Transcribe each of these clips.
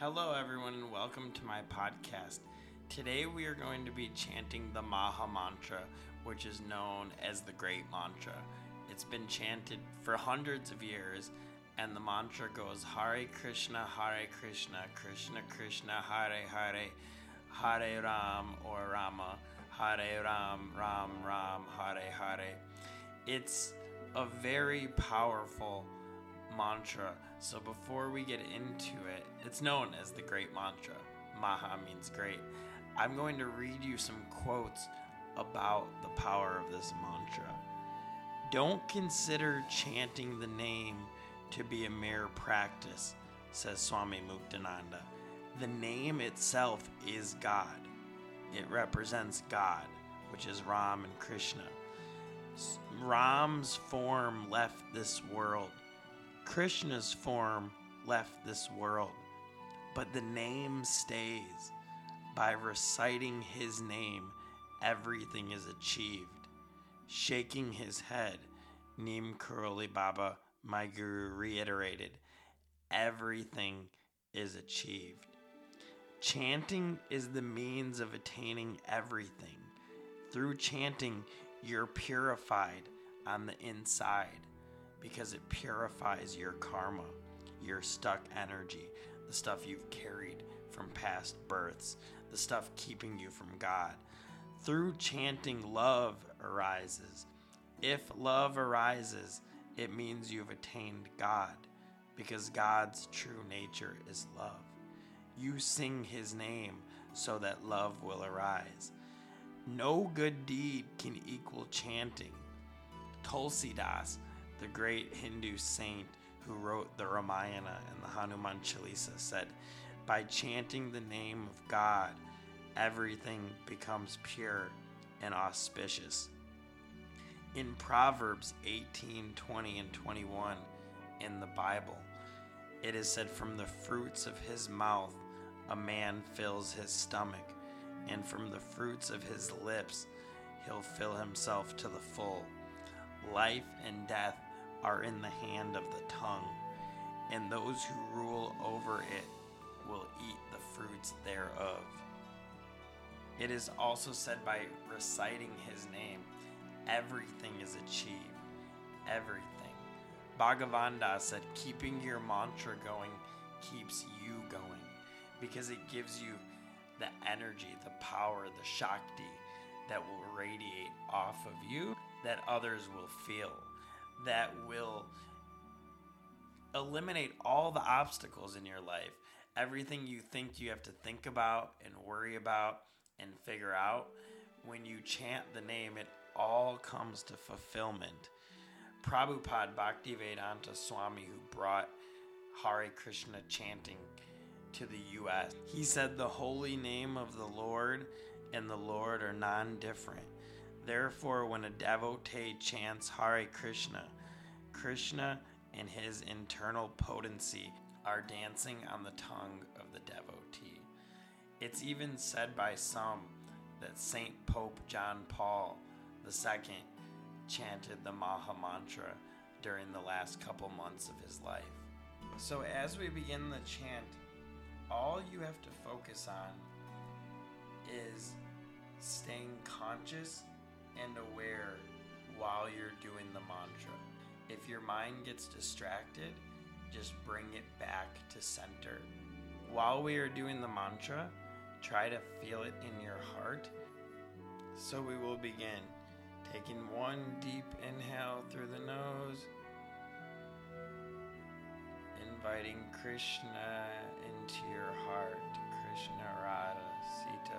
Hello, everyone, and welcome to my podcast. Today, we are going to be chanting the Maha Mantra, which is known as the Great Mantra. It's been chanted for hundreds of years, and the mantra goes Hare Krishna, Hare Krishna, Krishna Krishna, Hare Hare, Hare Ram or Rama, Hare Ram, Ram Ram, Hare Hare. It's a very powerful mantra. So before we get into it, it's known as the Great Mantra. Maha means great. I'm going to read you some quotes about the power of this mantra. Don't consider chanting the name to be a mere practice, says Swami Muktananda. The name itself is God. It represents God, which is Ram and Krishna. Ram's form left this world. Krishna's form left this world. But the name stays. By reciting his name, everything is achieved. Shaking his head, Neem Baba, my guru, reiterated, everything is achieved. Chanting is the means of attaining everything. Through chanting, you're purified on the inside because it purifies your karma, your stuck energy, the stuff you've carried from past births, the stuff keeping you from God. Through chanting, love arises. If love arises, it means you've attained God because God's true nature is love. You sing his name so that love will arise. No good deed can equal chanting. Tulsidas, the great Hindu saint who wrote the Ramayana and the Hanuman Chalisa, said, By chanting the name of God, everything becomes pure and auspicious. In Proverbs 18 20 and 21 in the Bible, it is said, From the fruits of his mouth a man fills his stomach, and from the fruits of his lips he'll fill himself to the full. Life and death are in the hand of the tongue, and those who rule over it will eat the fruits thereof. It is also said by reciting his name, everything is achieved. Everything. Bhagavan Das said, keeping your mantra going keeps you going because it gives you the energy, the power, the Shakti that will radiate off of you that others will feel, that will eliminate all the obstacles in your life. Everything you think you have to think about and worry about and figure out, when you chant the name, it all comes to fulfillment. Prabhupada Bhaktivedanta Swami, who brought Hare Krishna chanting to the U.S., he said, The holy name of the Lord and the Lord are non different. Therefore, when a devotee chants Hare Krishna, Krishna and his internal potency are dancing on the tongue of the devotee. It's even said by some that Saint Pope John Paul II chanted the Maha Mantra during the last couple months of his life. So, as we begin the chant, all you have to focus on is staying conscious and aware while you're doing the mantra. If your mind gets distracted, just bring it back to center. While we are doing the mantra, try to feel it in your heart. So we will begin. Taking one deep inhale through the nose, inviting Krishna into your heart. Krishna Radha Sita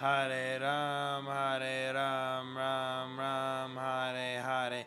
Hare Ram, Hare Ram, Ram Ram, Hare Hare.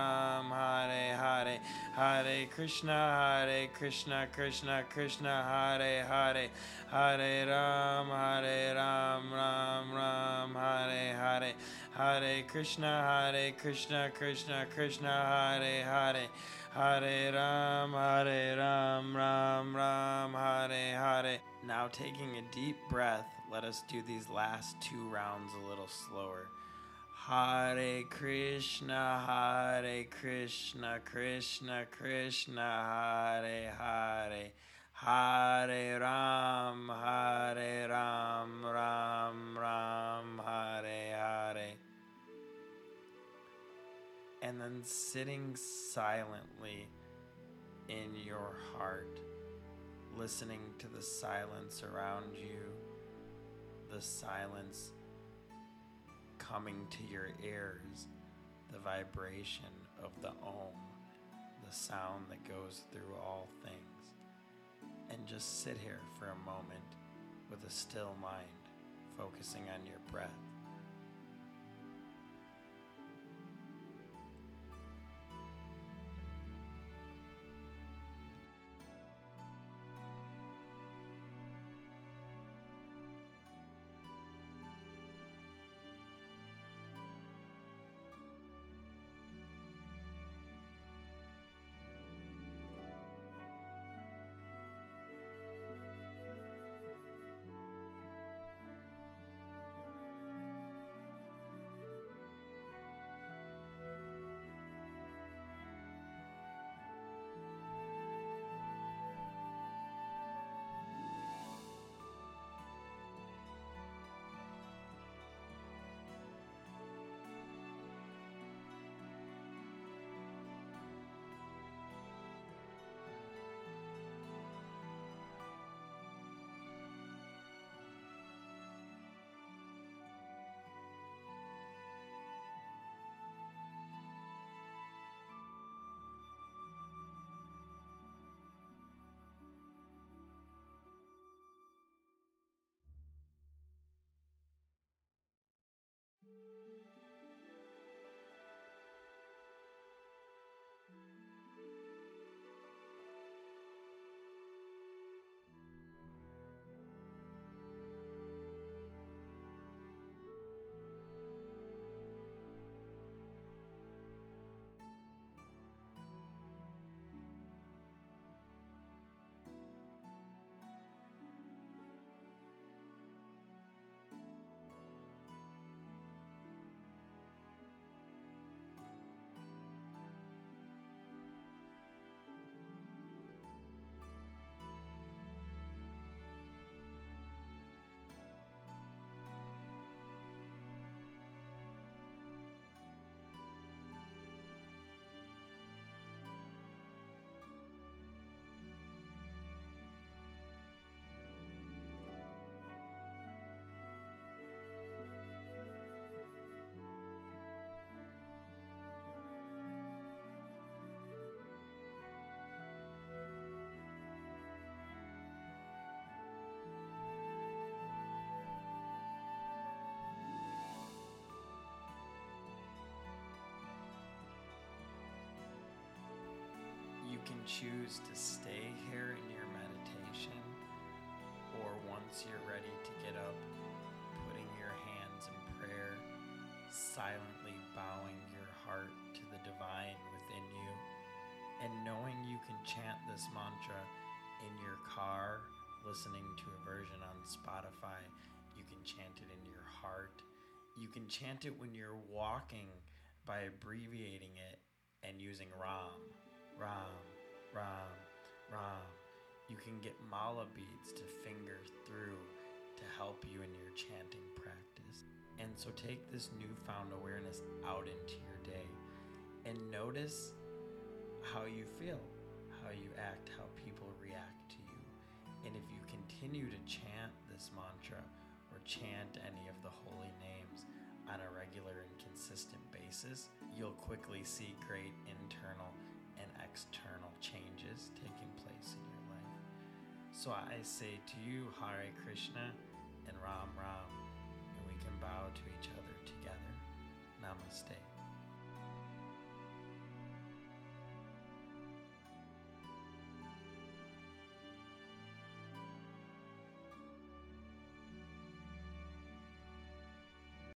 Hare. Krishna, Hare Krishna, Krishna Krishna, Hare Hare. Hare Ram, Hare Ram, Ram Ram, Hare Hare. Hare Krishna, Hare Krishna, Krishna Krishna, Hare Hare. Hare Ram, Hare Ram, Ram Ram, Hare Hare. Now taking a deep breath, let us do these last two rounds a little slower. Hare Krishna, Hare Krishna, Krishna Krishna, Hare Hare. Hare Ram, Hare Ram, Ram Ram, Hare Hare. And then sitting silently in your heart, listening to the silence around you, the silence coming to your ears, the vibration of the Om, the sound that goes through all things. And just sit here for a moment with a still mind, focusing on your breath. Choose to stay here in your meditation, or once you're ready to get up, putting your hands in prayer, silently bowing your heart to the divine within you, and knowing you can chant this mantra in your car, listening to a version on Spotify. You can chant it in your heart. You can chant it when you're walking by abbreviating it and using Ram, Ram, Ram, Ram. You can get mala beads to finger through to help you in your chanting practice. And so take this newfound awareness out into your day and notice how you feel, how you act, how people react to you. And if you continue to chant this mantra or chant any of the holy names on a regular and consistent basis, you'll quickly see great internal external changes taking place in your life. So I say to you, Hare Krishna and Ram Ram, and we can bow to each other together. Namaste.